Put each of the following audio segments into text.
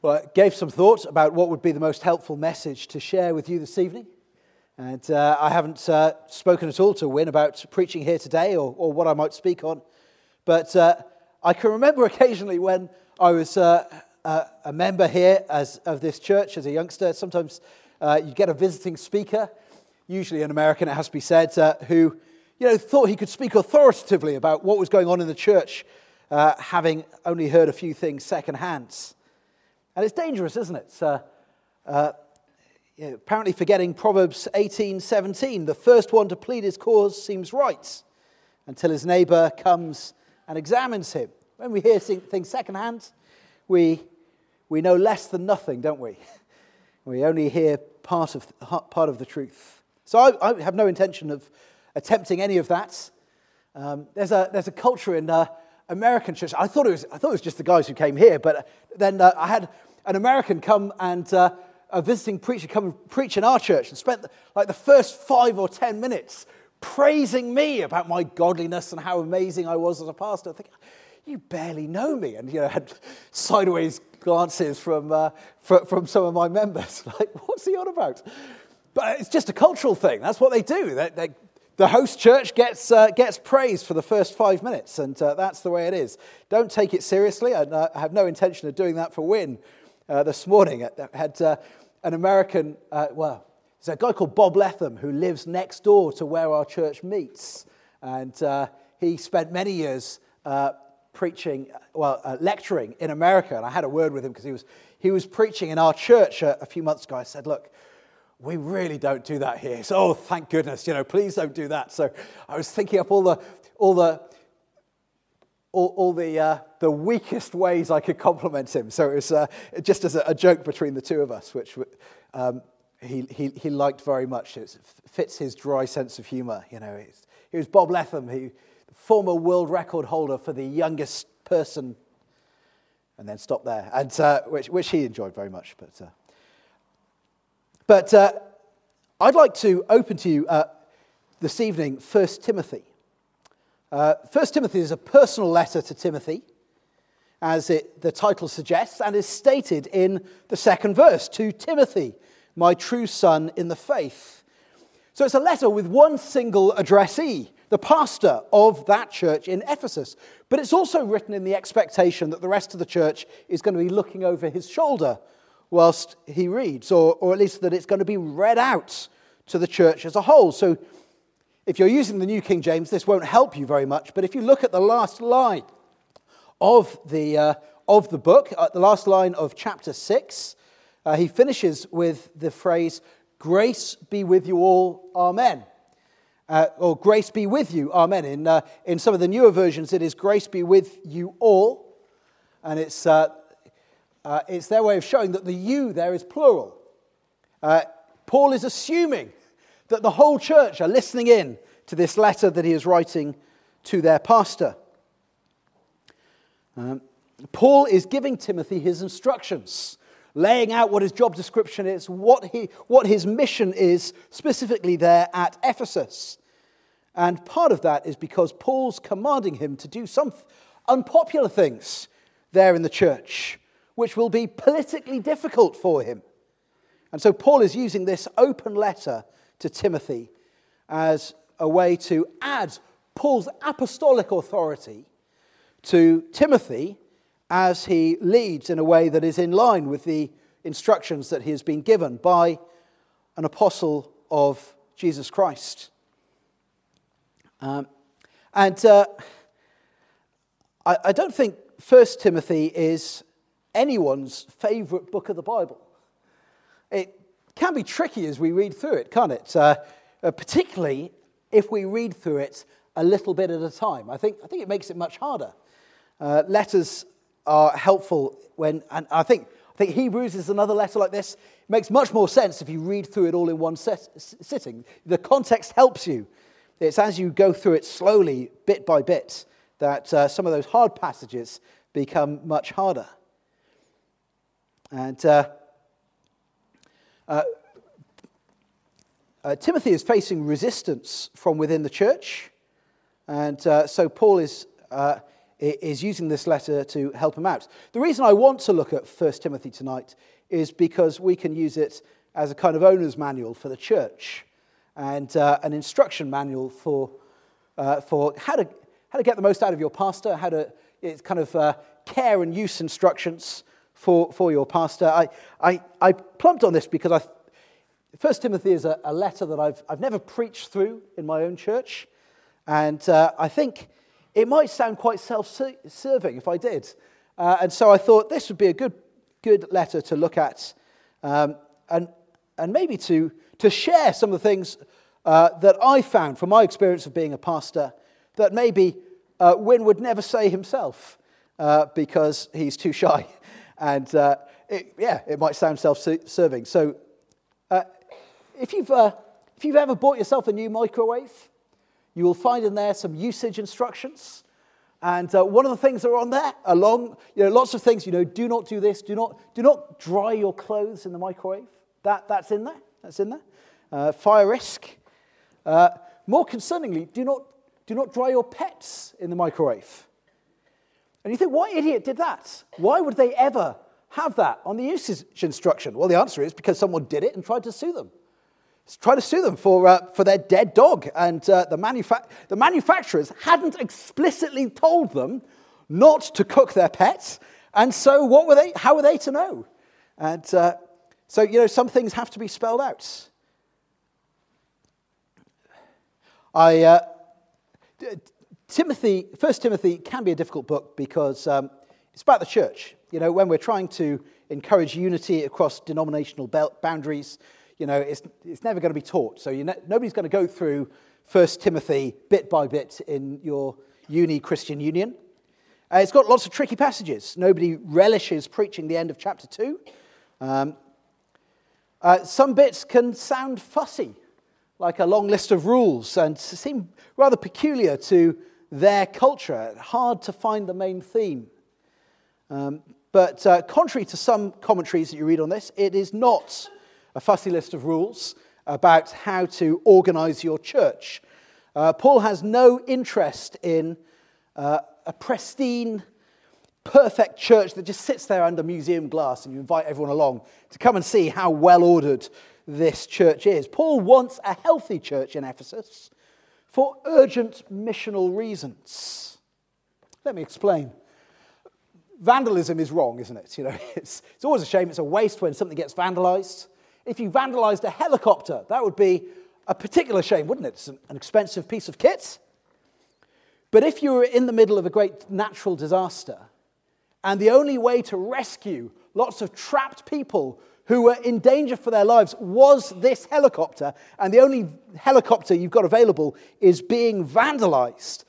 Well, I gave some thought about what would be the most helpful message to share with you this evening. And uh, I haven't uh, spoken at all to Win about preaching here today or, or what I might speak on. But uh, I can remember occasionally when I was uh, a member here as, of this church as a youngster, sometimes uh, you get a visiting speaker, usually an American, it has to be said, uh, who you know, thought he could speak authoritatively about what was going on in the church, having only heard a few things secondhand. And it's dangerous, isn't it? Uh, uh, apparently, forgetting Proverbs 18 17, the first one to plead his cause seems right until his neighbor comes and examines him. When we hear things secondhand, we, we know less than nothing, don't we? We only hear part of, part of the truth. So I, I have no intention of attempting any of that. Um, there's, a, there's a culture in uh, American church. I thought, it was, I thought it was just the guys who came here, but then uh, I had an American come and uh, a visiting preacher come and preach in our church and spent like the first five or ten minutes praising me about my godliness and how amazing I was as a pastor. I think, you barely know me. And, you know, had sideways glances from, uh, from, some of my members. Like, what's he on about? But it's just a cultural thing. That's what they do. They, they, the host church gets, uh, gets praise for the first five minutes, and uh, that's the way it is. Don't take it seriously. I, I have no intention of doing that for Win uh, this morning. I had uh, an American, uh, well, there's a guy called Bob Letham who lives next door to where our church meets. And uh, he spent many years uh, preaching, well, lecturing in America. And I had a word with him because he was, he was preaching in our church a, a few months ago. I said, Look, we really don't do that here. So, oh, thank goodness, you know, please don't do that. So I was thinking up all the, all the all, all the, uh, the weakest ways I could compliment him. So it was uh, just as a, a, joke between the two of us, which um, he, he, he liked very much. It fits his dry sense of humor. You know, he was Bob Letham, the former world record holder for the youngest person, and then stopped there, and, uh, which, which he enjoyed very much. But, uh, but uh, I'd like to open to you uh, this evening 1 Timothy. Uh, 1 Timothy is a personal letter to Timothy, as it, the title suggests, and is stated in the second verse to Timothy, my true son in the faith. So it's a letter with one single addressee, the pastor of that church in Ephesus. But it's also written in the expectation that the rest of the church is going to be looking over his shoulder whilst he reads, or, or at least that it's going to be read out to the church as a whole. So if you're using the New King James, this won't help you very much, but if you look at the last line of the, uh, of the book, at the last line of chapter 6, uh, he finishes with the phrase, Grace be with you all, Amen. Uh, or grace be with you, Amen. In, uh, in some of the newer versions, it is grace be with you all. And it's, uh, uh, it's their way of showing that the you there is plural. Paul is assuming that the whole church are listening in to this letter that he is writing to their pastor. Um, Paul is giving Timothy his instructions, laying out what his job description is, what, he, what his mission is specifically there at Ephesus. And part of that is because Paul's commanding him to do some unpopular things there in the church, which will be politically difficult for him. And so Paul is using this open letter to Timothy as a way to add Paul's apostolic authority to Timothy as he leads in a way that is in line with the instructions that he has been given by an apostle of Jesus Christ. Um, and uh, I, I don't think First Timothy is anyone's favorite book of the Bible. It can be tricky as we read through it, can't it? Uh, uh, particularly if we read through it a little bit at a time. I think, I think it makes it much harder. Uh, letters are helpful when, and I think, I think Hebrews is another letter like this. It makes much more sense if you read through it all in one set, sitting. The context helps you. It's as you go through it slowly, bit by bit, that uh, some of those hard passages become much harder. And uh, uh, uh, Timothy is facing resistance from within the church. And uh, so Paul is, is using this letter to help him out. The reason I want to look at 1 Timothy tonight is because we can use it as a kind of owner's manual for the church and uh, an instruction manual for, uh, for how, to, how to get the most out of your pastor, how to, it's kind of uh, care and use instructions for, for your pastor. I, I, I plumped on this because I, First Timothy is a, a, letter that I've, I've never preached through in my own church. And uh, I think it might sound quite self serving if I did. Uh, and so I thought this would be a good, good letter to look at um, and, and maybe to, to share some of the things uh, that I found from my experience of being a pastor that maybe uh, Win would never say himself uh, because he's too shy. And uh, it, yeah, it might sound self serving. So uh, if, you've, if you've ever bought yourself a new microwave, you will find in there some usage instructions. And uh, one of the things that are on there, along, you know, lots of things, you know, do not do this, do not, do not dry your clothes in the microwave. That, that's in there. That's in there. Uh, fire risk. Uh, more concerningly, do not, do not dry your pets in the microwave. And you think, what idiot did that? Why would they ever have that on the usage instruction? Well, the answer is because someone did it and tried to sue them try to sue them for, uh, for their dead dog. And uh, the, manufa- the manufacturers hadn't explicitly told them not to cook their pets. And so, what were they, how were they to know? And uh, so, you know, some things have to be spelled out. I, uh, Timothy, First Timothy can be a difficult book because um, it's about the church. You know, when we're trying to encourage unity across denominational boundaries, you know, it's, it's never going to be taught. So ne- nobody's going to go through 1 Timothy bit by bit in your uni Christian union. Uh, it's got lots of tricky passages. Nobody relishes preaching the end of chapter 2. Um, uh, some bits can sound fussy, like a long list of rules, and seem rather peculiar to their culture. Hard to find the main theme. Um, but uh, contrary to some commentaries that you read on this, it is not a fussy list of rules about how to organize your church. Uh, Paul has no interest in uh, a pristine, perfect church that just sits there under museum glass and you invite everyone along to come and see how well ordered this church is. Paul wants a healthy church in Ephesus for urgent missional reasons. Let me explain. Vandalism is wrong, isn't it? You know, it's, it's always a shame, it's a waste when something gets vandalized if you vandalized a helicopter. That would be a particular shame, wouldn't it? It's an expensive piece of kit. But if you were in the middle of a great natural disaster, and the only way to rescue lots of trapped people who were in danger for their lives was this helicopter, and the only helicopter you've got available is being vandalized,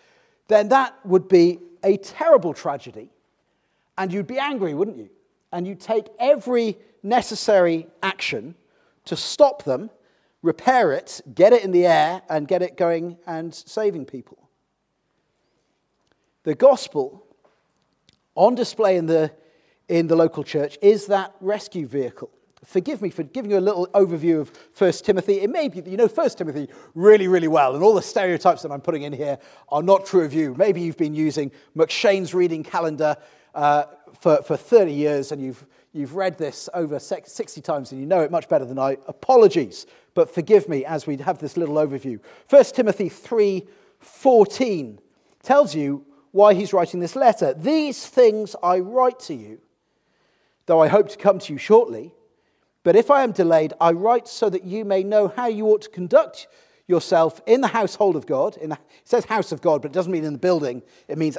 then that would be a terrible tragedy. And you'd be angry, wouldn't you? And you'd take every necessary action to stop them, repair it, get it in the air, and get it going and saving people. The gospel on display in the, in the local church is that rescue vehicle. Forgive me for giving you a little overview of 1 Timothy. It may be that you know 1 Timothy really, really well, and all the stereotypes that I'm putting in here are not true of you. Maybe you've been using M'Cheyne's reading calendar uh, for, for 30 years and you've You've read this over 60 times and you know it much better than I. Apologies, but forgive me as we have this little overview. 1 Timothy 3:14 tells you why he's writing this letter. These things I write to you, though I hope to come to you shortly. But if I am delayed, I write so that you may know how you ought to conduct yourself in the household of God. The, it says house of God, but it doesn't mean in the building, it means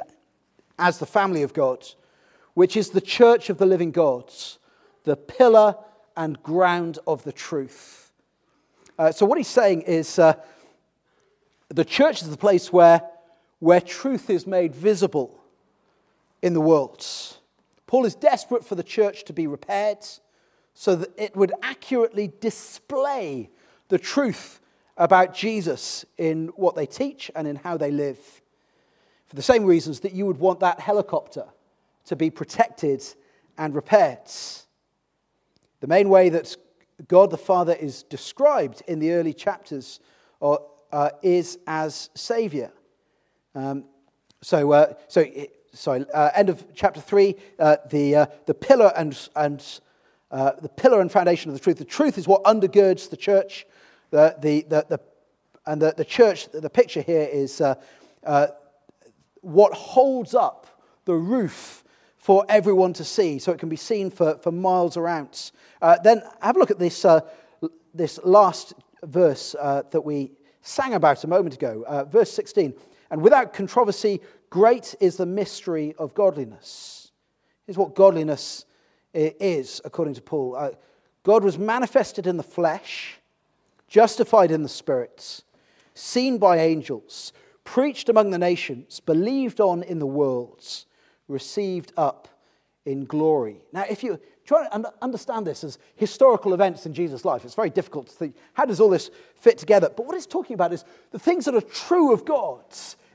as the family of God which is the church of the living God, the pillar and ground of the truth. Uh, so, what he's saying is uh, the church is the place where, where truth is made visible in the world. Paul is desperate for the church to be repaired so that it would accurately display the truth about Jesus in what they teach and in how they live. For the same reasons that you would want that helicopter to be protected and repaired. The main way that God the Father is described in the early chapters uh, is as Savior. Um, so, uh, so sorry, uh, end of chapter 3, uh, the, uh, the pillar and, and uh, the pillar and foundation of the truth. The truth is what undergirds the church. The, the, the, the and the, the church, the picture here is uh, uh, what holds up the roof for everyone to see, so it can be seen for, for miles around. Uh, then have a look at this, uh, this last verse uh, that we sang about a moment ago, verse 16. And without controversy, great is the mystery of godliness. Here's what godliness is, according to Paul uh, God was manifested in the flesh, justified in the spirits, seen by angels, preached among the nations, believed on in the worlds, received up in glory. Now, if you try to understand this as historical events in Jesus' life, it's very difficult to think how does all this fit together? But what it's talking about is the things that are true of God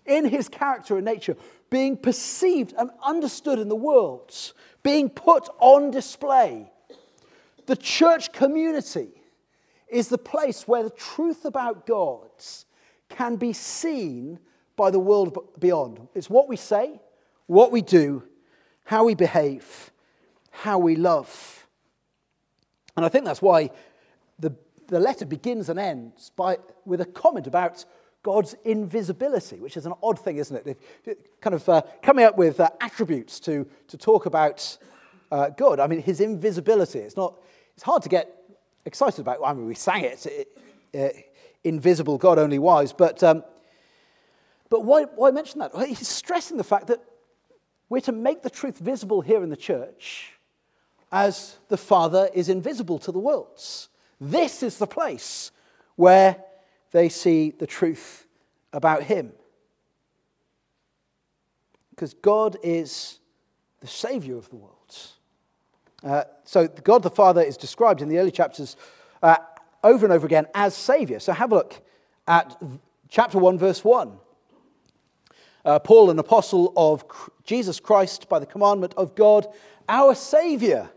in his character and nature, being perceived and understood in the world, being put on display. The church community is the place where the truth about God can be seen by the world beyond. It's what we say, what we do, how we behave, how we love. And I think that's why the, the letter begins and ends by, with a comment about God's invisibility, which is an odd thing, isn't it? If, kind of uh, coming up with uh, attributes to, to talk about uh, God. I mean, his invisibility. It's, not, it's hard to get excited about. I mean, we sang it, it uh, invisible God only wise. But, um, but why, why mention that? He's stressing the fact that we're to make the truth visible here in the church as the Father is invisible to the worlds. This is the place where they see the truth about Him. Because God is the Savior of the world. Uh, so, God the Father is described in the early chapters uh, over and over again as Savior. So, have a look at chapter 1, verse 1. Uh, Paul, an apostle of Jesus Christ, by the commandment of God, our Savior,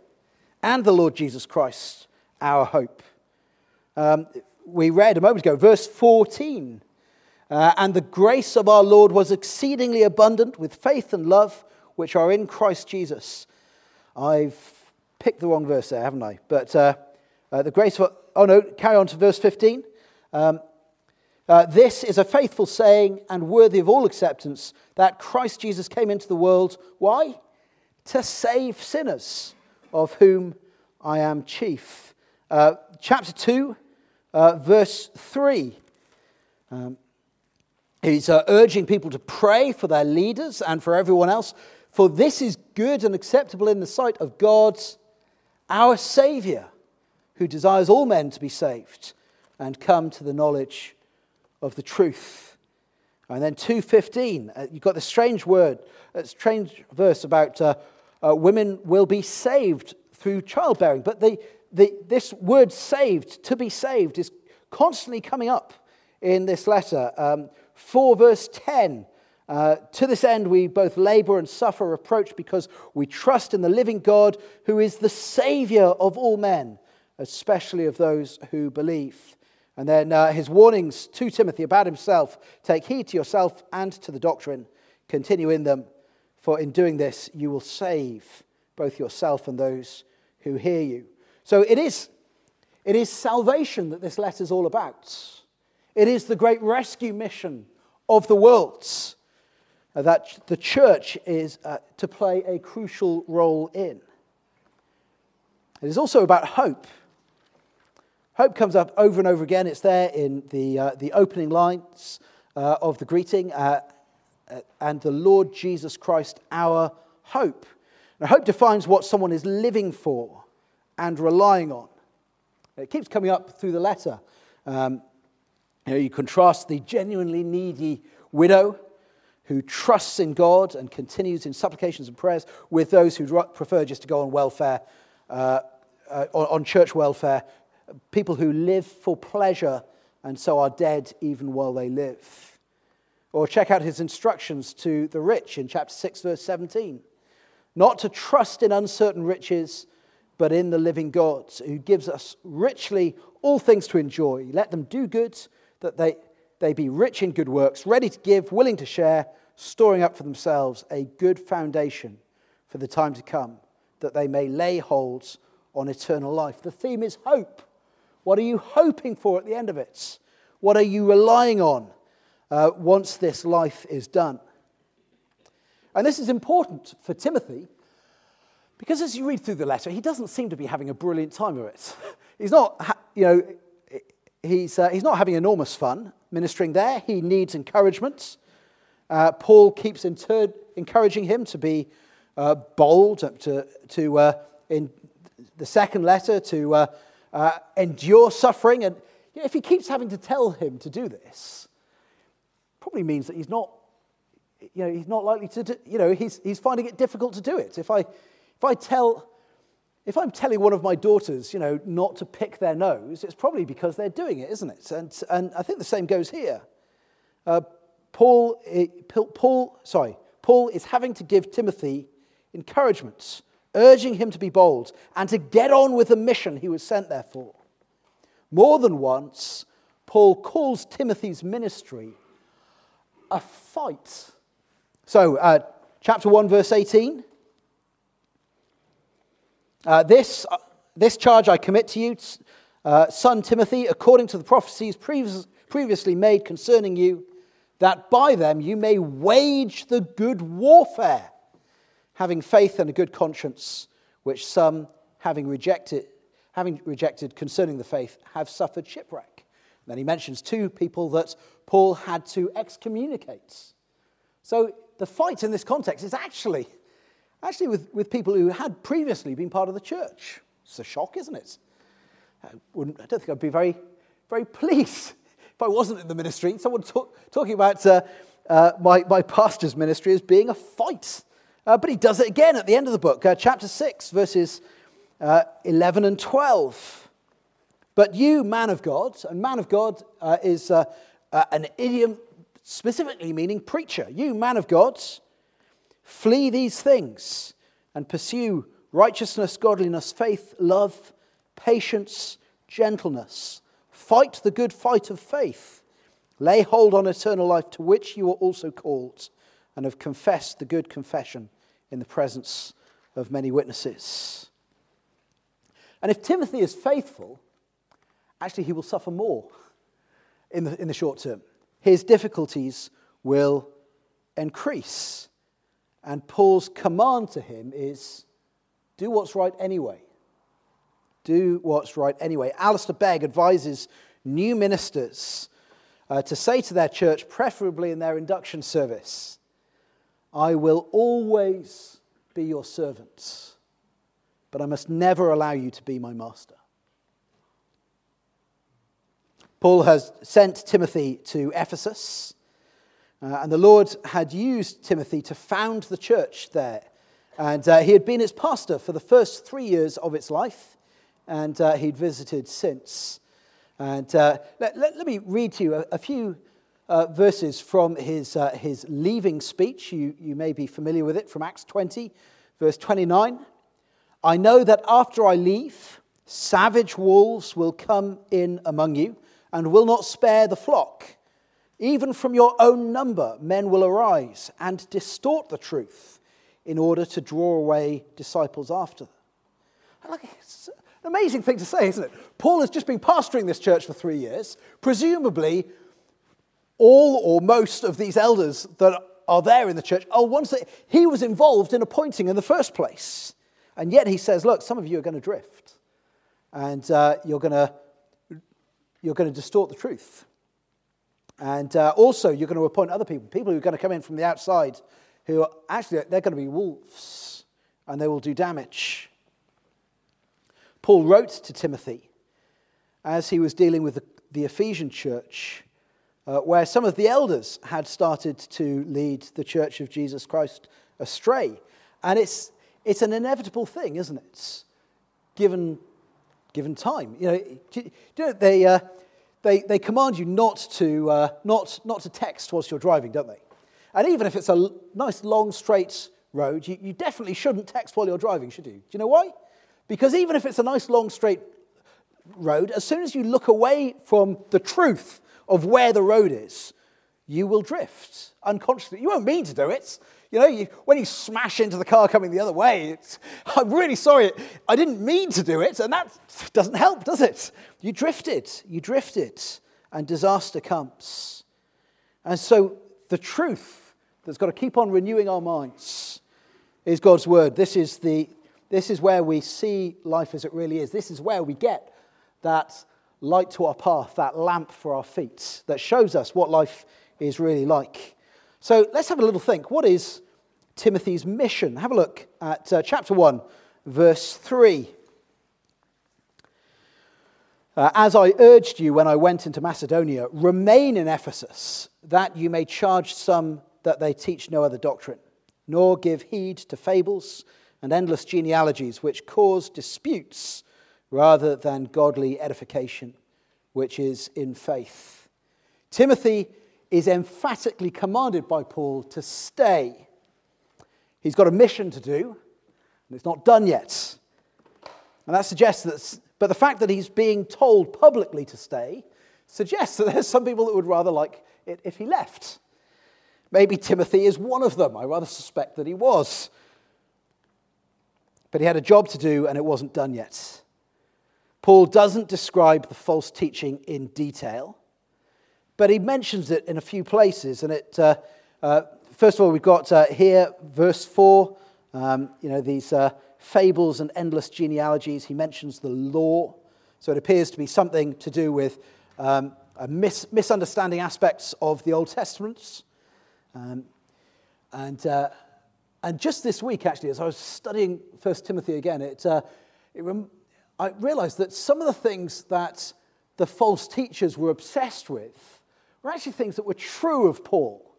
and the Lord Jesus Christ, our hope. Um, we read a moment ago, verse 14. Uh, and the grace of our Lord was exceedingly abundant with faith and love which are in Christ Jesus. I've picked the wrong verse there, haven't I? But uh, uh, the grace of, oh no, carry on to verse 15. Um, uh, this is a faithful saying and worthy of all acceptance that Christ Jesus came into the world. Why? To save sinners, of whom I am chief. Uh, chapter 2, uh, verse 3. Um, he's uh, urging people to pray for their leaders and for everyone else, for this is good and acceptable in the sight of God, our Savior, who desires all men to be saved and come to the knowledge of the truth. And then 2.15, uh, you've got the strange word, a strange verse about uh, uh, women will be saved through childbearing. But the, the, this word saved, to be saved, is constantly coming up in this letter. Um, 4 verse 10. Uh, to this end, we both labor and suffer reproach because we trust in the living God who is the Savior of all men, especially of those who believe. And then uh, his warnings to Timothy about himself take heed to yourself and to the doctrine, continue in them, for in doing this you will save both yourself and those who hear you. So it is, it is salvation that this letter is all about. It is the great rescue mission of the world uh, that the church is uh, to play a crucial role in. It is also about hope. Hope comes up over and over again. It's there in the, uh, the opening lines uh, of the greeting. Uh, uh, and the Lord Jesus Christ, our hope. Now, hope defines what someone is living for and relying on. It keeps coming up through the letter. Um, you, know, you contrast the genuinely needy widow who trusts in God and continues in supplications and prayers with those who prefer just to go on welfare, uh, uh, on church welfare, people who live for pleasure and so are dead even while they live. Or check out his instructions to the rich in chapter 6, verse 17. Not to trust in uncertain riches but in the living God who gives us richly all things to enjoy. Let them do good, that they, they be rich in good works, ready to give, willing to share, storing up for themselves a good foundation for the time to come, that they may lay hold on eternal life. The theme is hope. What are you hoping for at the end of it? What are you relying on uh, once this life is done? And this is important for Timothy because as you read through the letter, he doesn't seem to be having a brilliant time of it. He's not, you know, he's, uh, he's not having enormous fun ministering there. He needs encouragement. Uh, Paul keeps inter- encouraging him to be uh, bold, to, to uh, in the second letter, to uh, endure suffering. And if he keeps having to tell him to do this, probably means that he's not, you know, he's not likely to, do, you know, he's, he's finding it difficult to do it. If I, if I tell, if I'm telling one of my daughters, you know, not to pick their nose, it's probably because they're doing it, isn't it? And, and I think the same goes here. Uh, Paul, eh, Paul, sorry, Paul is having to give Timothy encouragement, urging him to be bold and to get on with the mission he was sent there for. More than once, Paul calls Timothy's ministry a fight. So, uh, chapter 1, verse 18. Uh, this, uh, this charge I commit to you, uh, son Timothy, according to the prophecies previous, previously made concerning you, that by them you may wage the good warfare, having faith and a good conscience, which some, having rejected, having rejected concerning the faith, have suffered shipwreck. And then he mentions two people that Paul had to excommunicate. So the fight in this context is actually, actually with, with people who had previously been part of the church. It's a shock, isn't it? I, wouldn't, I don't think I'd be very, very pleased if I wasn't in the ministry. Someone talk, talking about uh, uh, my, my pastor's ministry as being a fight. Uh, but he does it again at the end of the book, uh, chapter 6, verses uh, 11 and 12. But you, man of God, and man of God uh, is uh, an idiom specifically meaning preacher. You, man of God, flee these things and pursue righteousness, godliness, faith, love, patience, gentleness. Fight the good fight of faith. Lay hold on eternal life to which you were also called and have confessed the good confession in the presence of many witnesses. And if Timothy is faithful, actually he will suffer more in the, in the short term. His difficulties will increase. And Paul's command to him is do what's right anyway. Do what's right anyway. Alistair Begg advises new ministers uh, to say to their church, preferably in their induction service, I will always be your servant, but I must never allow you to be my master. Paul has sent Timothy to Ephesus, uh, and the Lord had used Timothy to found the church there. And uh, he had been its pastor for the first three years of its life, and uh, he'd visited since. And uh, let, let, let, me read to you a, a few uh, verses from his, uh, his leaving speech. You, you may be familiar with it from Acts 20, verse 29. I know that after I leave, savage wolves will come in among you and will not spare the flock. Even from your own number, men will arise and distort the truth in order to draw away disciples after them. Like, it's an amazing thing to say, isn't it? Paul has just been pastoring this church for three years. Presumably, all or most of these elders that are there in the church are ones that he was involved in appointing in the first place. And yet he says, Look, some of you are going to drift, and uh, you're going to you're going to distort the truth. And uh, also, you're going to appoint other people, people who are going to come in from the outside, who are actually, they're going to be wolves, and they will do damage. Paul wrote to Timothy as he was dealing with the, the Ephesian church, uh, where some of the elders had started to lead the church of Jesus Christ astray. And it's, it's an inevitable thing, isn't it? Given given time. You know, they, uh, they, they command you not to, uh, not, not to text whilst you're driving, don't they? And even if it's a nice, long, straight road, you, you definitely shouldn't text while you're driving, should you? Do you know why? Because even if it's a nice, long, straight road, as soon as you look away from the truth of where the road is, you will drift unconsciously. You won't mean to do it. You know, you, when you smash into the car coming the other way, I'm really sorry. I didn't mean to do it, and that doesn't help, does it? You drifted. You drifted, and disaster comes. And so the truth that's got to keep on renewing our minds is God's word. This is, the, this is where we see life as it really is. This is where we get that light to our path, that lamp for our feet that shows us what life is really like. So let's have a little think. What is Timothy's mission? Have a look at uh, chapter 1, verse 3. Uh, As I urged you when I went into Macedonia, remain in Ephesus, that you may charge some that they teach no other doctrine, nor give heed to fables and endless genealogies which cause disputes rather than godly edification, which is in faith. Timothy is emphatically commanded by Paul to stay. He's got a mission to do, and it's not done yet. And that suggests that, but the fact that he's being told publicly to stay suggests that there's some people that would rather like it if he left. Maybe Timothy is one of them. I rather suspect that he was. But he had a job to do, and it wasn't done yet. Paul doesn't describe the false teaching in detail, but he mentions it in a few places. And it, uh, uh, first of all, we've got uh, here, verse 4, um, you know, these uh, fables and endless genealogies. He mentions the law. So it appears to be something to do with um, mis- misunderstanding aspects of the Old Testament. Um, and, uh, and just this week, actually, as I was studying First Timothy again, it, uh, it rem- I realized that some of the things that the false teachers were obsessed with were actually things that were true of Paul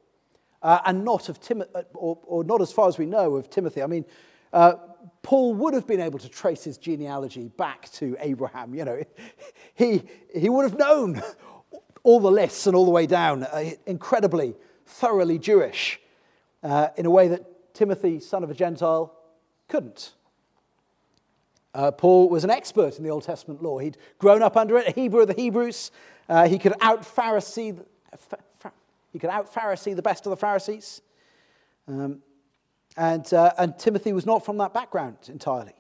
uh, and not of Tim- uh, or, or, not as far as we know of Timothy. I mean, uh, Paul would have been able to trace his genealogy back to Abraham. You know, he, he would have known all the lists and all the way down, uh, incredibly, thoroughly Jewish, uh, in a way that Timothy, son of a Gentile, couldn't. Uh, Paul was an expert in the Old Testament law. He'd grown up under it, a Hebrew of the Hebrews. Uh, he could out Pharisee, he could out Pharisee the best of the Pharisees. Um, and, uh, and Timothy was not from that background entirely.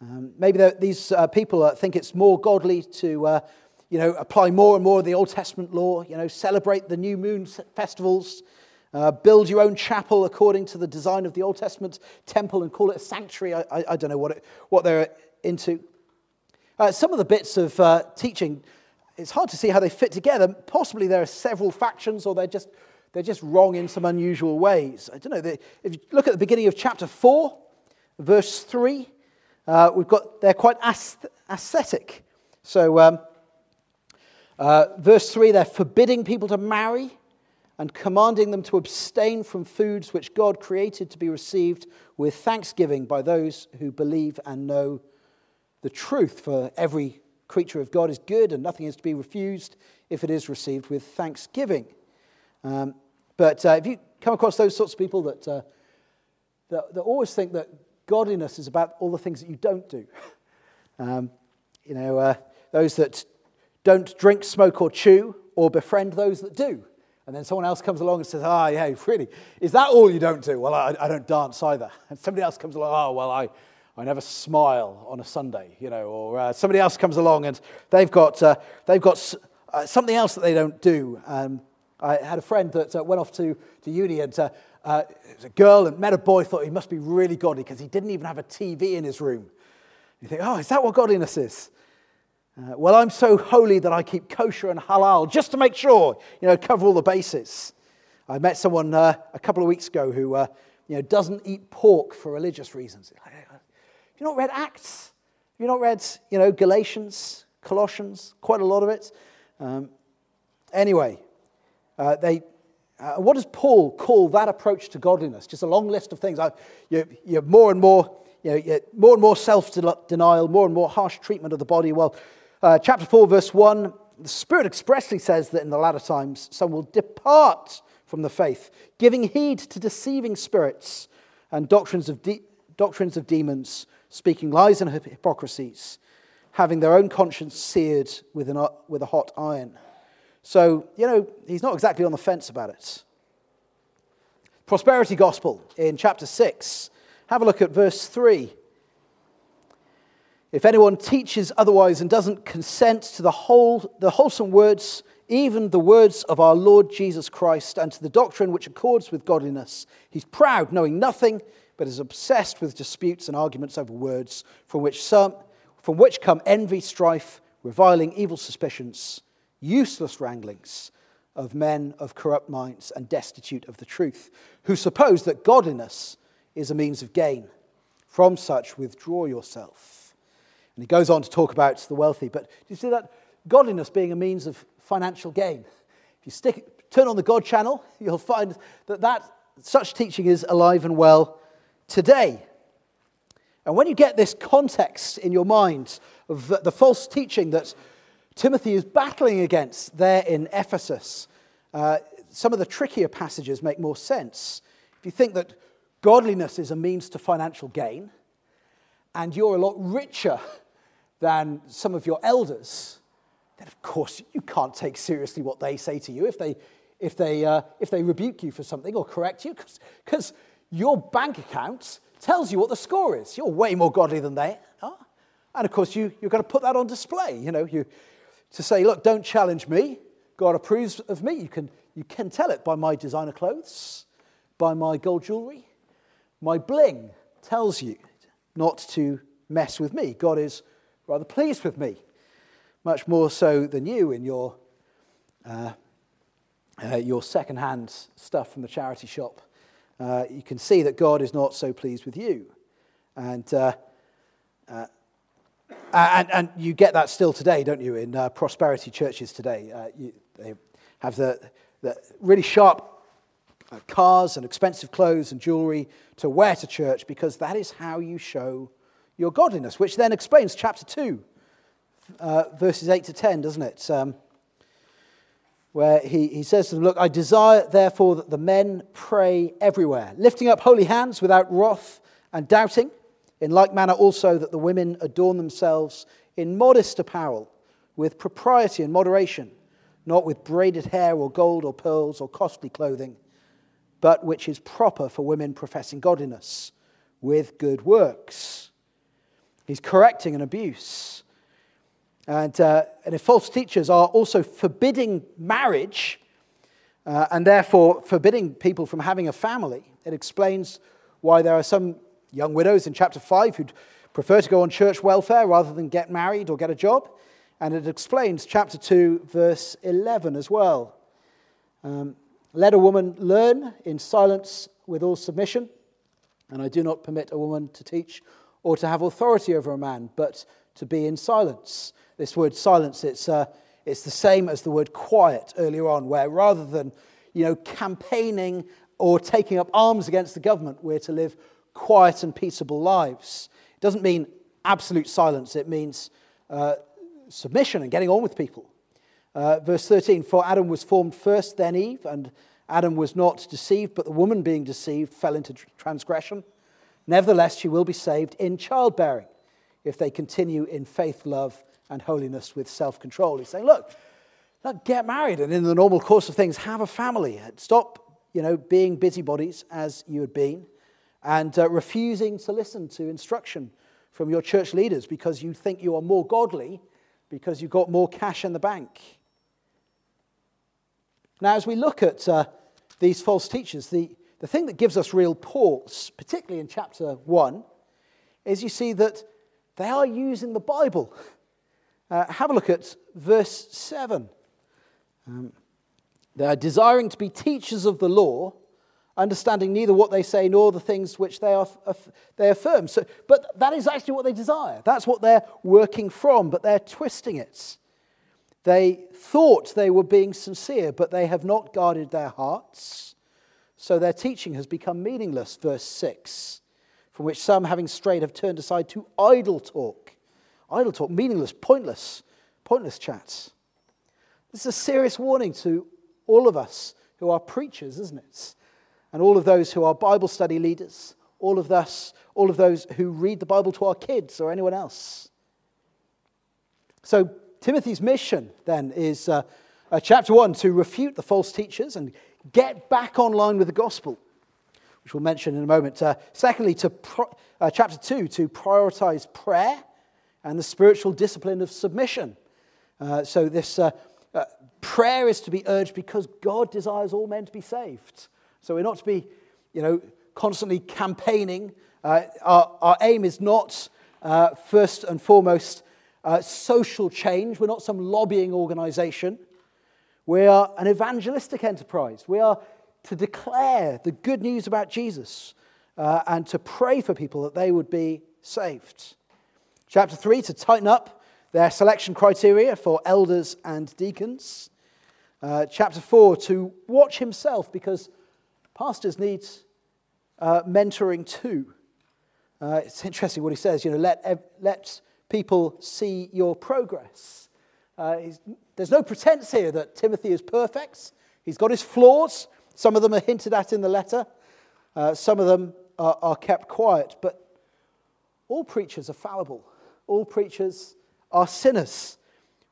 Um, maybe these uh, people uh, think it's more godly to, uh, you know, apply more and more of the Old Testament law. You know, celebrate the new moon festivals, uh, build your own chapel according to the design of the Old Testament temple and call it a sanctuary. I, I, I don't know what, it, what they're into. Uh, some of the bits of uh, teaching, it's hard to see how they fit together. Possibly there are several factions or they're just, they're just wrong in some unusual ways. I don't know. They, if you look at the beginning of chapter 4, verse 3, uh, we've got, they're quite ascetic. So, um, uh, verse 3, they're forbidding people to marry and commanding them to abstain from foods which God created to be received with thanksgiving by those who believe and know the truth. For every creature of God is good, and nothing is to be refused if it is received with thanksgiving. Um, but uh, if you come across those sorts of people that, uh, that, that, always think that godliness is about all the things that you don't do, um, you know, uh, those that don't drink, smoke, or chew, or befriend those that do. And then someone else comes along and says, Ah, oh, yeah, really? Is that all you don't do? Well, I, I don't dance either. And somebody else comes along, Oh, well, I, I never smile on a Sunday, you know. Or uh, somebody else comes along and they've got, uh, they've got uh, something else that they don't do. Um, I had a friend that uh, went off to, to uni and uh, uh, it was a girl and met a boy, thought he must be really godly because he didn't even have a TV in his room. You think, oh, is that what godliness is? Uh, well, I'm so holy that I keep kosher and halal just to make sure, you know, cover all the bases. I met someone uh, a couple of weeks ago who, uh, you know, doesn't eat pork for religious reasons. Have you not read Acts? You not read, you know, Galatians, Colossians? Quite a lot of it. Um, anyway, uh, they, uh, what does Paul call that approach to godliness? Just a long list of things. you, you're more and more, you know, more and more self-denial, more and more harsh treatment of the body. Well, uh, chapter 4, verse 1, the Spirit expressly says that in the latter times some will depart from the faith, giving heed to deceiving spirits and doctrines of, de- doctrines of demons, speaking lies and hypocrisies, having their own conscience seared with, an, with a hot iron, So, you know, he's not exactly on the fence about it. Prosperity gospel in chapter 6. Have a look at verse 3. If anyone teaches otherwise and doesn't consent to the, whole, the wholesome words, even the words of our Lord Jesus Christ, and to the doctrine which accords with godliness, he's proud, knowing nothing, but is obsessed with disputes and arguments over words, from which, some, from which come envy, strife, reviling, evil suspicions, useless wranglings of men of corrupt minds and destitute of the truth, who suppose that godliness is a means of gain. From such, withdraw yourself. And he goes on to talk about the wealthy. But do you see that? Godliness being a means of financial gain. If you stick, turn on the God channel, you'll find that, that such teaching is alive and well today. And when you get this context in your mind of the, false teaching that Timothy is battling against there in Ephesus, uh, some of the trickier passages make more sense. If you think that godliness is a means to financial gain, and you're a lot richer than some of your elders, then of course you can't take seriously what they say to you if they, if they, uh, if they rebuke you for something or correct you, because your bank account tells you what the score is. You're way more godly than they are. And of course, you, you've got to put that on display, you know, you, to say, look, don't challenge me. God approves of me. You can, you can tell it by my designer clothes, by my gold jewelry. My bling tells you not to mess with me. God is rather pleased with me, much more so than you in your, uh, uh, your second-hand stuff from the charity shop. Uh, you can see that God is not so pleased with you. And, uh, uh, and, and, you get that still today, don't you, in uh, prosperity churches today. You, they have the, the really sharp cars and expensive clothes and jewelry to wear to church because that is how you show your godliness, which then explains chapter 2, uh, verses 8 to 10, doesn't it? Um, where he, he says to them, Look, I desire therefore that the men pray everywhere, lifting up holy hands without wrath and doubting. In like manner also that the women adorn themselves in modest apparel, with propriety and moderation, not with braided hair or gold or pearls or costly clothing, but which is proper for women professing godliness, with good works. He's correcting an abuse. And, uh, and if false teachers are also forbidding marriage uh, and therefore forbidding people from having a family, it explains why there are some young widows in chapter 5 who'd prefer to go on church welfare rather than get married or get a job. And it explains chapter 2, verse 11 as well. Um, Let a woman learn in silence with all submission. And I do not permit a woman to teach or to have authority over a man, but to be in silence. This word silence, it's, uh, it's the same as the word quiet earlier on, where rather than you know, campaigning or taking up arms against the government, we're to live quiet and peaceable lives. It doesn't mean absolute silence, it means uh, submission and getting on with people. Uh, verse 13 For Adam was formed first, then Eve, and Adam was not deceived, but the woman being deceived fell into transgression. Nevertheless, she will be saved in childbearing if they continue in faith, love, and holiness with self control. He's saying, look, look, get married and in the normal course of things, have a family. Stop, you know, being busybodies as you had been and uh, refusing to listen to instruction from your church leaders because you think you are more godly because you've got more cash in the bank. Now, as we look at uh, these false teachers, the, the thing that gives us real pause, particularly in chapter 1, is you see that they are using the Bible uh, have a look at verse 7. Um, they are desiring to be teachers of the law, understanding neither what they say nor the things which they, are, they affirm. So, but that is actually what they desire. That's what they're working from, but they're twisting it. They thought they were being sincere, but they have not guarded their hearts. So their teaching has become meaningless, verse 6, from which some, having strayed, have turned aside to idle talk Idle talk, meaningless, pointless, pointless chats. This is a serious warning to all of us who are preachers, isn't it? And all of those who are Bible study leaders, all of us, all of those who read the Bible to our kids or anyone else. So Timothy's mission then is uh, Uh, chapter 1, to refute the false teachers and get back online with the gospel, which we'll mention in a moment. Uh, secondly, to pro- uh, chapter 2, to prioritize prayer and the spiritual discipline of submission. Uh, so, this uh, uh, prayer is to be urged because God desires all men to be saved. So, we're not to be, you know, constantly campaigning. our, our aim is not, first and foremost, social change. We're not some lobbying organization. We are an evangelistic enterprise. We are to declare the good news about Jesus uh, and to pray for people that they would be saved. Chapter 3, to tighten up their selection criteria for elders and deacons. Uh, chapter 4, to watch himself because pastors need uh, mentoring too. Uh, it's interesting what he says, you know, let, let people see your progress. Uh, there's no pretense here that Timothy is perfect. He's got his flaws. Some of them are hinted at in the letter, uh, some of them are, are kept quiet. But all preachers are fallible, all preachers are sinners.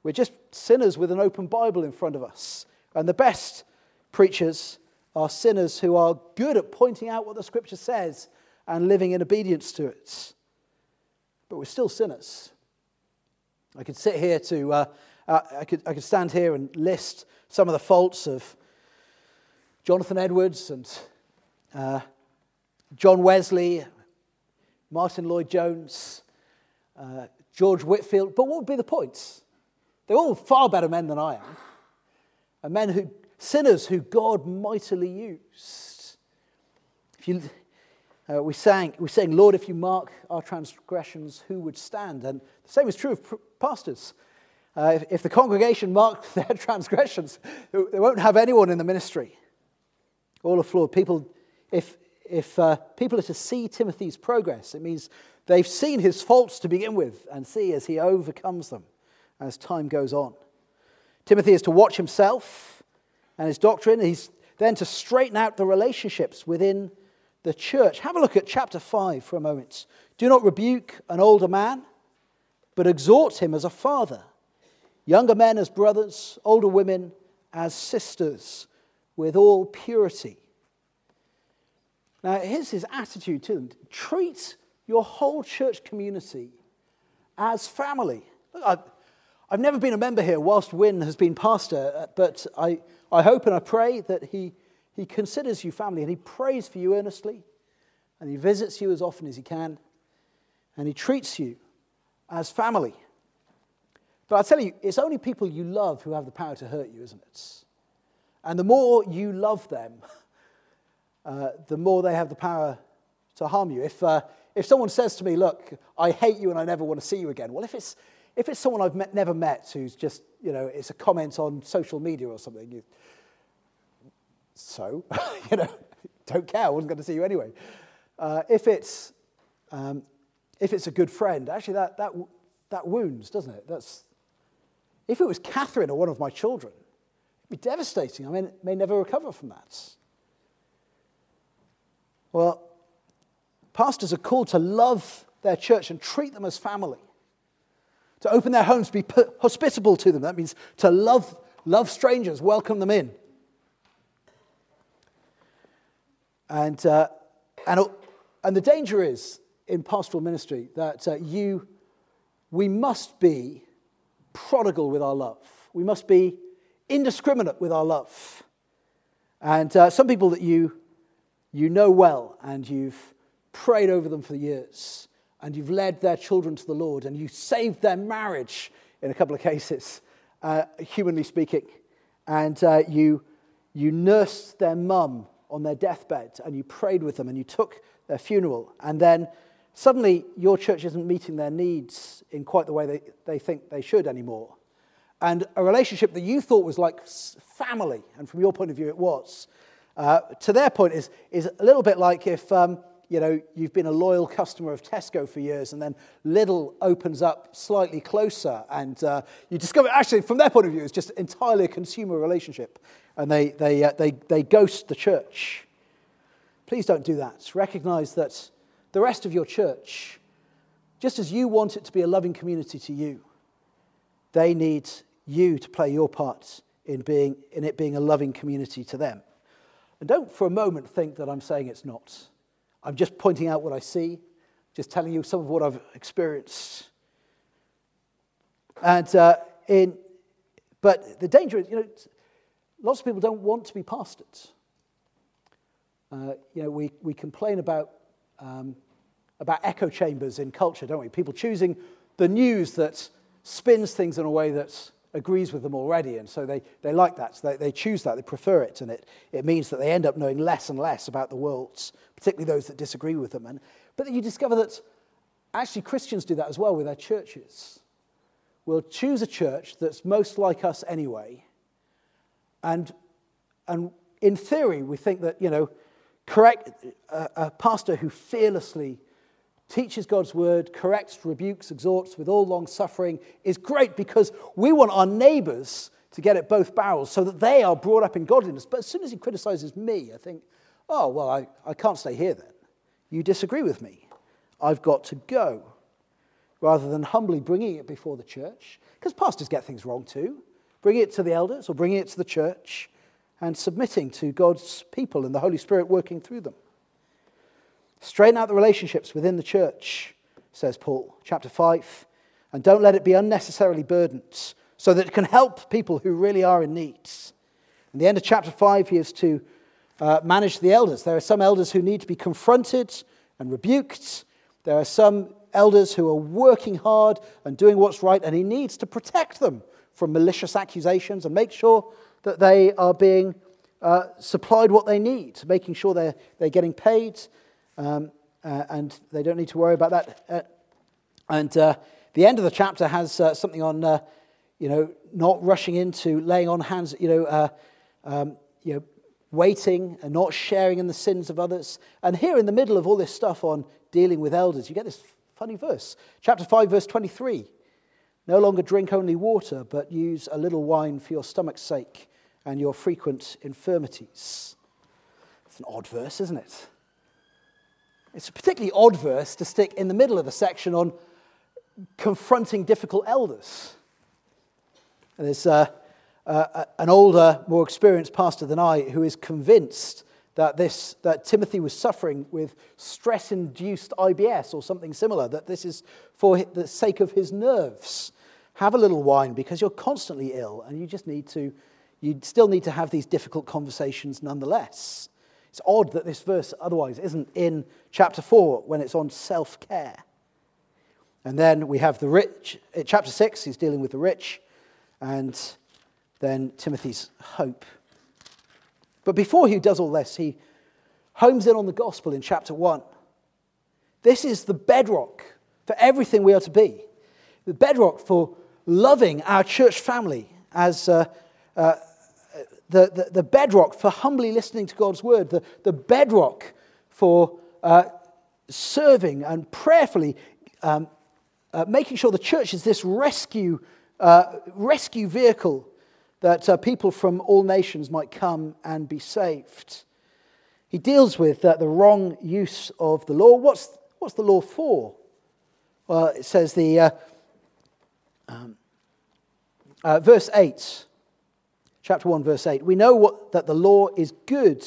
We're just sinners with an open Bible in front of us. And the best preachers are sinners who are good at pointing out what the scripture says and living in obedience to it. But we're still sinners. I could sit here to uh, uh, I, could, I could stand here and list some of the faults of Jonathan Edwards and uh, John Wesley, Martyn Lloyd-Jones, uh, George Whitefield, But what would be the points? They're all far better men than I am, and men who, sinners who God mightily used. If you, uh, we, sang, we sang, Lord, if you mark our transgressions, who would stand? And the same is true of pastors. Uh, if, if, the congregation mark their transgressions, they won't have anyone in the ministry. All are flawed. People, if, if uh, people are to see Timothy's progress, it means they've seen his faults to begin with and see as he overcomes them as time goes on. Timothy is to watch himself and his doctrine. He's then to straighten out the relationships within the church. Have a look at chapter 5 for a moment. Do not rebuke an older man, but exhort him as a father younger men as brothers, older women as sisters, with all purity. Now, here's his attitude to them treat your whole church community as family. I've, I've never been a member here whilst Wynne has been pastor, uh, but I, I hope and I pray that he, he considers you family and he prays for you earnestly and he visits you as often as he can and he treats you as family. But I'll tell you, it's only people you love who have the power to hurt you, isn't it? And the more you love them, uh, the more they have the power to harm you. If, uh, if someone says to me, Look, I hate you and I never want to see you again, well, if it's, if it's someone I've met, never met who's just, you know, it's a comment on social media or something, you, so, you know, don't care, I wasn't going to see you anyway. Uh, if, it's, um, if it's a good friend, actually, that, that, that wounds, doesn't it? That's, if it was Catherine or one of my children, it'd be devastating. I may, may never recover from that. Well, pastors are called to love their church and treat them as family, to open their homes, to be hospitable to them. That means to love, love strangers, welcome them in. And, uh, and, and the danger is in pastoral ministry that uh, you, we must be prodigal with our love. We must be indiscriminate with our love. And uh, some people that you, you know well and you've prayed over them for years and you've led their children to the Lord and you saved their marriage in a couple of cases, uh, humanly speaking, and uh, you, you nursed their mum on their deathbed and you prayed with them and you took their funeral and then Suddenly, your church isn't meeting their needs in quite the way they, they think they should anymore. And a relationship that you thought was like family, and from your point of view it was, uh, to their point is, is a little bit like if um, you know, you've been a loyal customer of Tesco for years and then Lidl opens up slightly closer and uh, you discover, actually, from their point of view, it's just entirely a consumer relationship and they, they, uh, they, they ghost the church. Please don't do that. Recognize that the rest of your church, just as you want it to be a loving community to you, they need you to play your part in, being, in it being a loving community to them. And don't for a moment think that I'm saying it's not. I'm just pointing out what I see, just telling you some of what I've experienced. And uh, in, but the danger is, you know, lots of people don't want to be pastors. Uh, you know, we, we complain about, um, about echo chambers in culture, don't we? People choosing the news that spins things in a way that agrees with them already, and so they, they like that. So they, they choose that, they prefer it, and it, it means that they end up knowing less and less about the world, particularly those that disagree with them. And, but you discover that actually Christians do that as well with their churches. We'll choose a church that's most like us anyway, and, and in theory, we think that, you know, correct, a, a pastor who fearlessly teaches God's word, corrects, rebukes, exhorts with all long suffering is great because we want our neighbors to get it both barrels so that they are brought up in godliness. But as soon as he criticizes me, I think, oh, well, I, I can't stay here then. You disagree with me. I've got to go. Rather than humbly bringing it before the church, because pastors get things wrong too, bringing it to the elders or bringing it to the church and submitting to God's people and the Holy Spirit working through them. Straighten out the relationships within the church, says Paul, chapter 5, and don't let it be unnecessarily burdened, so that it can help people who really are in need. In the end of chapter 5, he is to uh, manage the elders. There are some elders who need to be confronted and rebuked. There are some elders who are working hard and doing what's right, and he needs to protect them from malicious accusations and make sure that they are being uh, supplied what they need, making sure they're, they're getting paid um, uh, and they don't need to worry about that. Uh, and uh, the end of the chapter has uh, something on, uh, you know, not rushing into laying on hands, you know, uh, um, you know, waiting and not sharing in the sins of others. And here in the middle of all this stuff on dealing with elders, you get this funny verse. Chapter 5, verse 23. No longer drink only water, but use a little wine for your stomach's sake and your frequent infirmities. It's an odd verse, isn't it? It's a particularly odd verse to stick in the middle of the section on confronting difficult elders. And there's uh, uh, an older, more experienced pastor than I who is convinced that, this, that Timothy was suffering with stress induced IBS or something similar, that this is for the sake of his nerves. Have a little wine because you're constantly ill and you just need to, you still need to have these difficult conversations nonetheless. It's odd that this verse otherwise isn't in chapter 4 when it's on self care. And then we have the rich, chapter 6, he's dealing with the rich, and then Timothy's hope. But before he does all this, he homes in on the gospel in chapter 1. This is the bedrock for everything we are to be, the bedrock for loving our church family as. Uh, uh, the, the, the bedrock for humbly listening to God's word, the, the bedrock for uh, serving and prayerfully um, uh, making sure the church is this rescue, uh, rescue vehicle that uh, people from all nations might come and be saved. He deals with uh, the wrong use of the law. What's, what's the law for? Well, it says the uh, um, verse 8 chapter 1, verse 8. We know what, that the law is good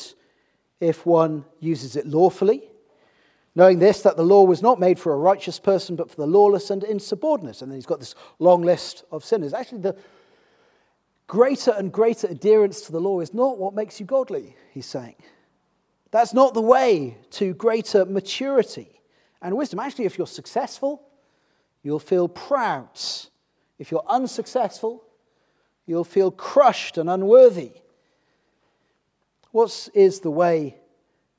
if one uses it lawfully, knowing this, that the law was not made for a righteous person, but for the lawless and insubordinate. And then he's got this long list of sinners. Actually, the greater and greater adherence to the law is not what makes you godly, he's saying. That's not the way to greater maturity and wisdom. Actually, if you're successful, you'll feel proud. If you're unsuccessful, You'll feel crushed and unworthy. What is the way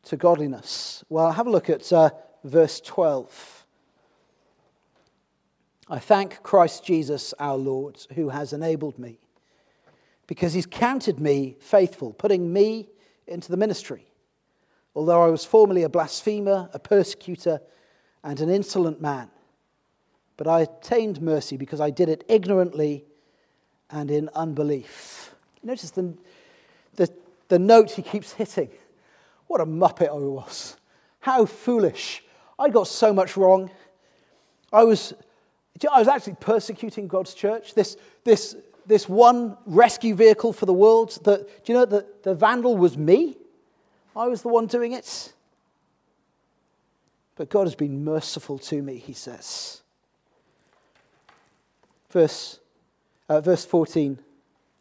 to godliness? Well, have a look at uh, verse 12. I thank Christ Jesus our Lord, who has enabled me, because he's counted me faithful, putting me into the ministry. Although I was formerly a blasphemer, a persecutor, and an insolent man, but I attained mercy because I did it ignorantly and in unbelief. Notice the, the, the note he keeps hitting. What a muppet I was. How foolish. I got so much wrong. I was, I was actually persecuting God's church. This, this, this one rescue vehicle for the world. That, do you know that the vandal was me? I was the one doing it. But God has been merciful to me, he says. Verse, uh, verse 14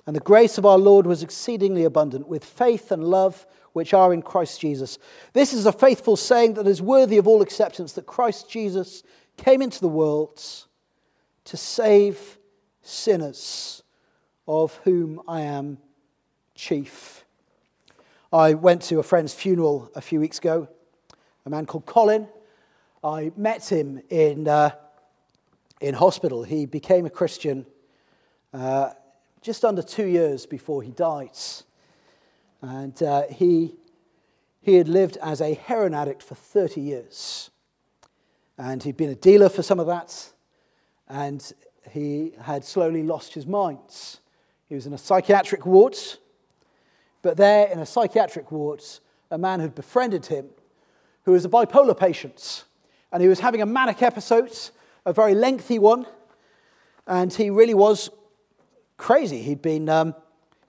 And the grace of our Lord was exceedingly abundant, with faith and love which are in Christ Jesus. This is a faithful saying that is worthy of all acceptance that Christ Jesus came into the world to save sinners, of whom I am chief. I went to a friend's funeral a few weeks ago, a man called Colin. I met him in, uh, in hospital. He became a Christian uh, just under two years before he died. And uh, he, he had lived as a heroin addict for 30 years. And he'd been a dealer for some of that. And he had slowly lost his mind. He was in a psychiatric ward. But there, in a psychiatric ward, a man had befriended him who was a bipolar patient. And he was having a manic episode, a very lengthy one. And he really was crazy. He'd been, um,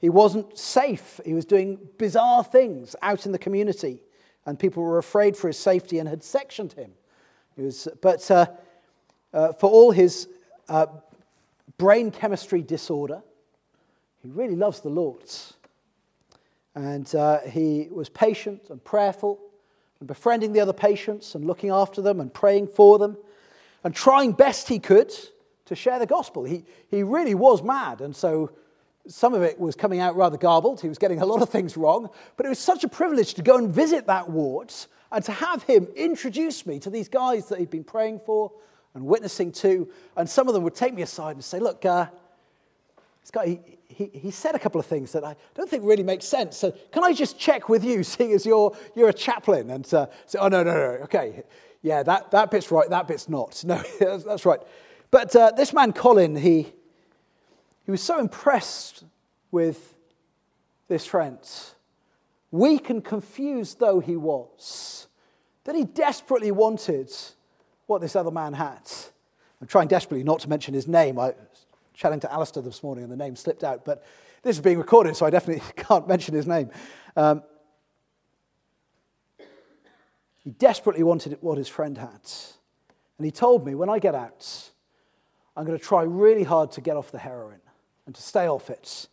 he wasn't safe. He was doing bizarre things out in the community. And people were afraid for his safety and had sectioned him. He was, but uh, uh, for all his uh, brain chemistry disorder, he really loves the Lord. And uh, he was patient and prayerful and befriending the other patients and looking after them and praying for them and trying best he could to share the gospel. He, he really was mad, and so some of it was coming out rather garbled. He was getting a lot of things wrong, but it was such a privilege to go and visit that ward and to have him introduce me to these guys that he'd been praying for and witnessing to. And some of them would take me aside and say, Look, uh, this guy, he, he, he, said a couple of things that I don't think really make sense. So, can I just check with you, seeing as you're, you're a chaplain? And uh, say, Oh, no, no, no, okay. Yeah, that, that bit's right, that bit's not. No, that's, that's right. But uh, this man, Colin, he, he was so impressed with this friend, weak and confused though he was, that he desperately wanted what this other man had. I'm trying desperately not to mention his name. I was chatting to Alistair this morning and the name slipped out, but this is being recorded, so I definitely can't mention his name. Um, he desperately wanted what his friend had. And he told me, when I get out, I'm going to try really hard to get off the heroin and to stay off it,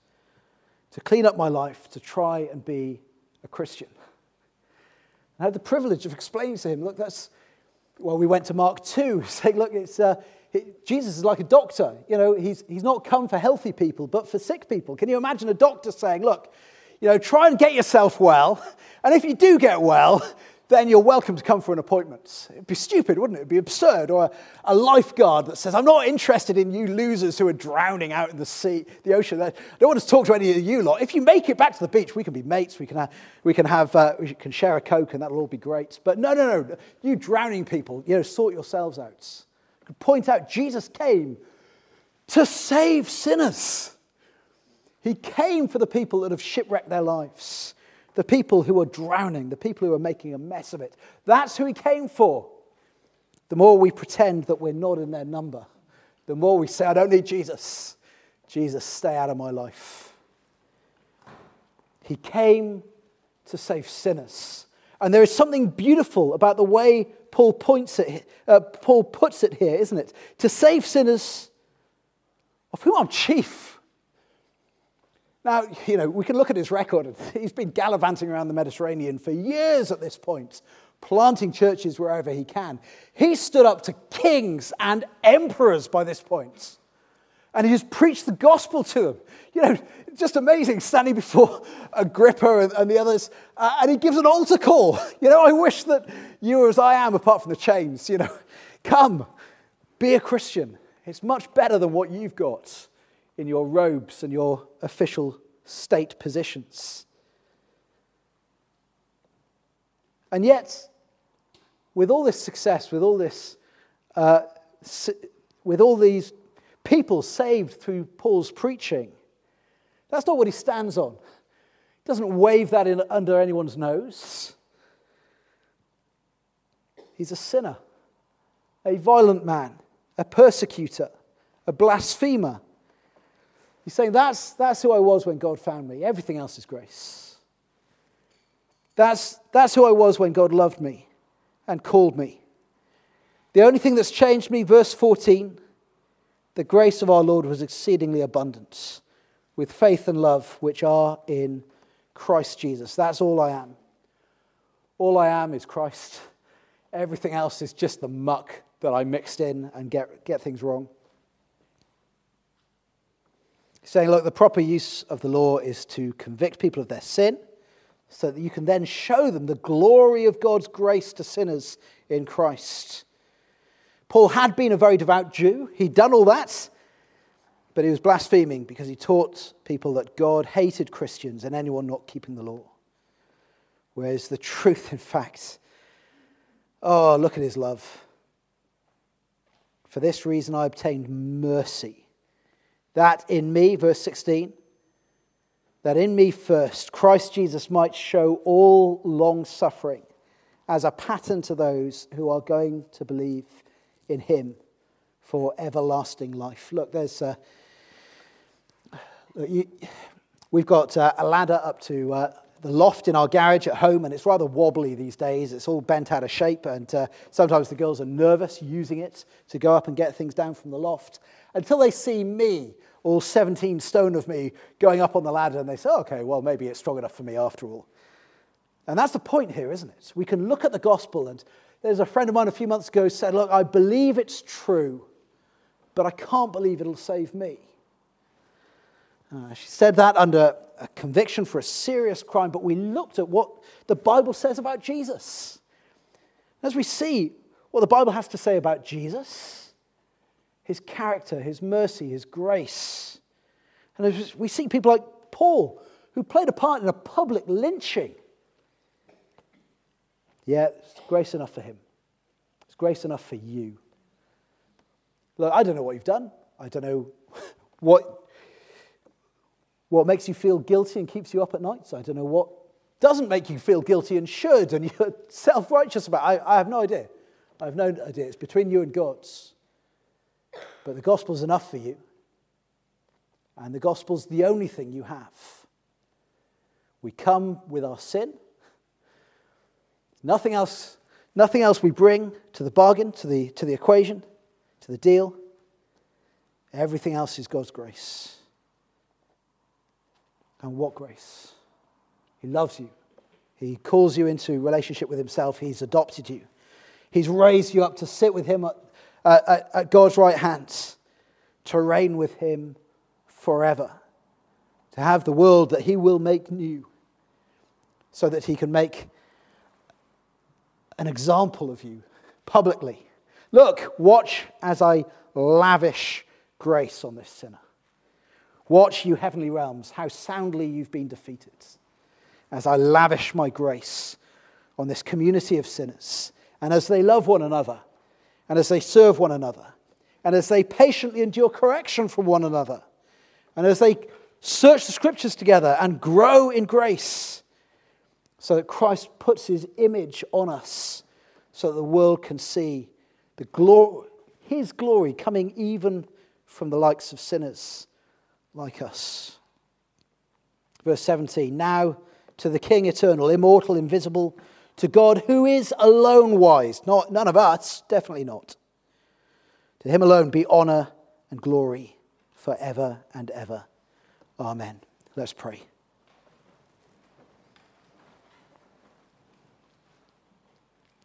to clean up my life, to try and be a Christian. I had the privilege of explaining to him, look, that's, well, we went to Mark 2, saying, look, it's, uh, it, Jesus is like a doctor. You know, he's, he's not come for healthy people, but for sick people. Can you imagine a doctor saying, look, you know, try and get yourself well, and if you do get well, then you're welcome to come for an appointment. It'd be stupid, wouldn't it? It'd be absurd. Or a, a, lifeguard that says, I'm not interested in you losers who are drowning out in the sea, the ocean. I don't want to talk to any of you lot. If you make it back to the beach, we can be mates. We can have, we can, have, uh, we can share a Coke and that'll all be great. But no, no, no. You drowning people, you know, sort yourselves out. Point out Jesus came to save sinners. He came for the people that have shipwrecked their lives the people who are drowning, the people who are making a mess of it. That's who he came for. The more we pretend that we're not in their number, the more we say, I don't need Jesus. Jesus, stay out of my life. He came to save sinners. And there is something beautiful about the way Paul, points it, uh, Paul puts it here, isn't it? To save sinners of whom I'm chief. Now, you know, we can look at his record. He's been gallivanting around the Mediterranean for years at this point, planting churches wherever he can. He stood up to kings and emperors by this point, and he has preached the gospel to them. You know, just amazing standing before Agrippa and, and the others, uh, and he gives an altar call. You know, I wish that you were as I am, apart from the chains. You know, come, be a Christian. It's much better than what you've got in your robes and your official state positions. And yet, with all this success, with all this, uh, with all these people saved through Paul's preaching, that's not what he stands on. He doesn't wave that in under anyone's nose. He's a sinner, a violent man, a persecutor, a blasphemer, He's saying, that's, that's who I was when God found me. Everything else is grace. That's, that's who I was when God loved me and called me. The only thing that's changed me, verse 14, the grace of our Lord was exceedingly abundant with faith and love which are in Christ Jesus. That's all I am. All I am is Christ. Everything else is just the muck that I mixed in and get, get things wrong. Saying, look, the proper use of the law is to convict people of their sin so that you can then show them the glory of God's grace to sinners in Christ. Paul had been a very devout Jew, he'd done all that, but he was blaspheming because he taught people that God hated Christians and anyone not keeping the law. Whereas the truth, in fact, oh, look at his love. For this reason I obtained mercy. That in me, verse 16, that in me first Christ Jesus might show all long suffering as a pattern to those who are going to believe in him for everlasting life. Look, there's. Uh, you, we've got uh, a ladder up to uh, the loft in our garage at home, and it's rather wobbly these days. It's all bent out of shape, and uh, sometimes the girls are nervous using it to go up and get things down from the loft until they see me, all 17 stone of me, going up on the ladder, and they say, okay, well, maybe it's strong enough for me after all. And that's the point here, isn't it? We can look at the gospel, and there's a friend of mine a few months ago said, Look, I believe it's true, but I can't believe it'll save me. Uh, she said that under a conviction for a serious crime, but we looked at what the Bible says about Jesus. As we see what the Bible has to say about Jesus, his character, his mercy, his grace, and we see people like Paul, who played a part in a public lynching, yeah, it's grace enough for him. It's grace enough for you. Look, I don't know what you've done. I don't know what what makes you feel guilty and keeps you up at night. So I don't know what doesn't make you feel guilty and should, and you're self righteous about I, I have no idea. I have no idea. It's between you and God's. But the gospel's enough for you. And the gospel's the only thing you have. We come with our sin. Nothing else, nothing else we bring to the bargain, to the, to the equation, to the deal. Everything else is God's grace. And what grace? He loves you. He calls you into relationship with Himself. He's adopted you. He's raised you up to sit with Him at, at, at God's right hand, to reign with Him forever, to have the world that He will make new, so that He can make an example of you publicly. Look, watch as I lavish grace on this sinner. Watch, you heavenly realms, how soundly you've been defeated as I lavish my grace on this community of sinners, and as they love one another, and as they serve one another, and as they patiently endure correction from one another, and as they search the scriptures together and grow in grace, so that Christ puts his image on us, so that the world can see the glory, his glory coming even from the likes of sinners like us. Verse 17 Now to the King eternal, immortal, invisible, to God who is alone wise, not, none of us, definitely not. To him alone be honor and glory forever and ever. Amen. Let's pray.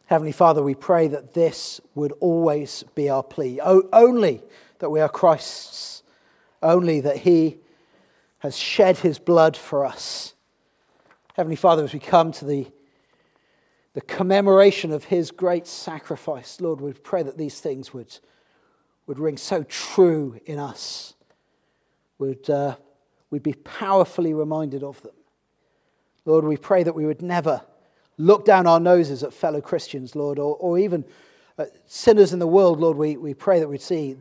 Heavenly Father, we pray that this would always be our plea. O- only that we are Christ's only that He has shed His blood for us. Heavenly Father, as we come to the, the commemoration of His great sacrifice, Lord, we pray that these things would, would ring so true in us, would uh, we'd be powerfully reminded of them. Lord, we pray that we would never look down our noses at fellow Christians, Lord, or, or even sinners in the world, Lord. We, we pray that we'd see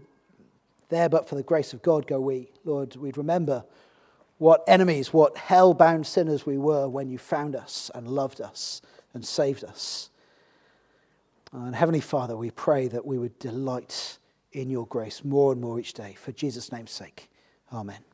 there, but for the grace of God, go we. Lord, we'd remember what enemies, what hell bound sinners we were when you found us and loved us and saved us. And Heavenly Father, we pray that we would delight in your grace more and more each day. For Jesus' name's sake, amen.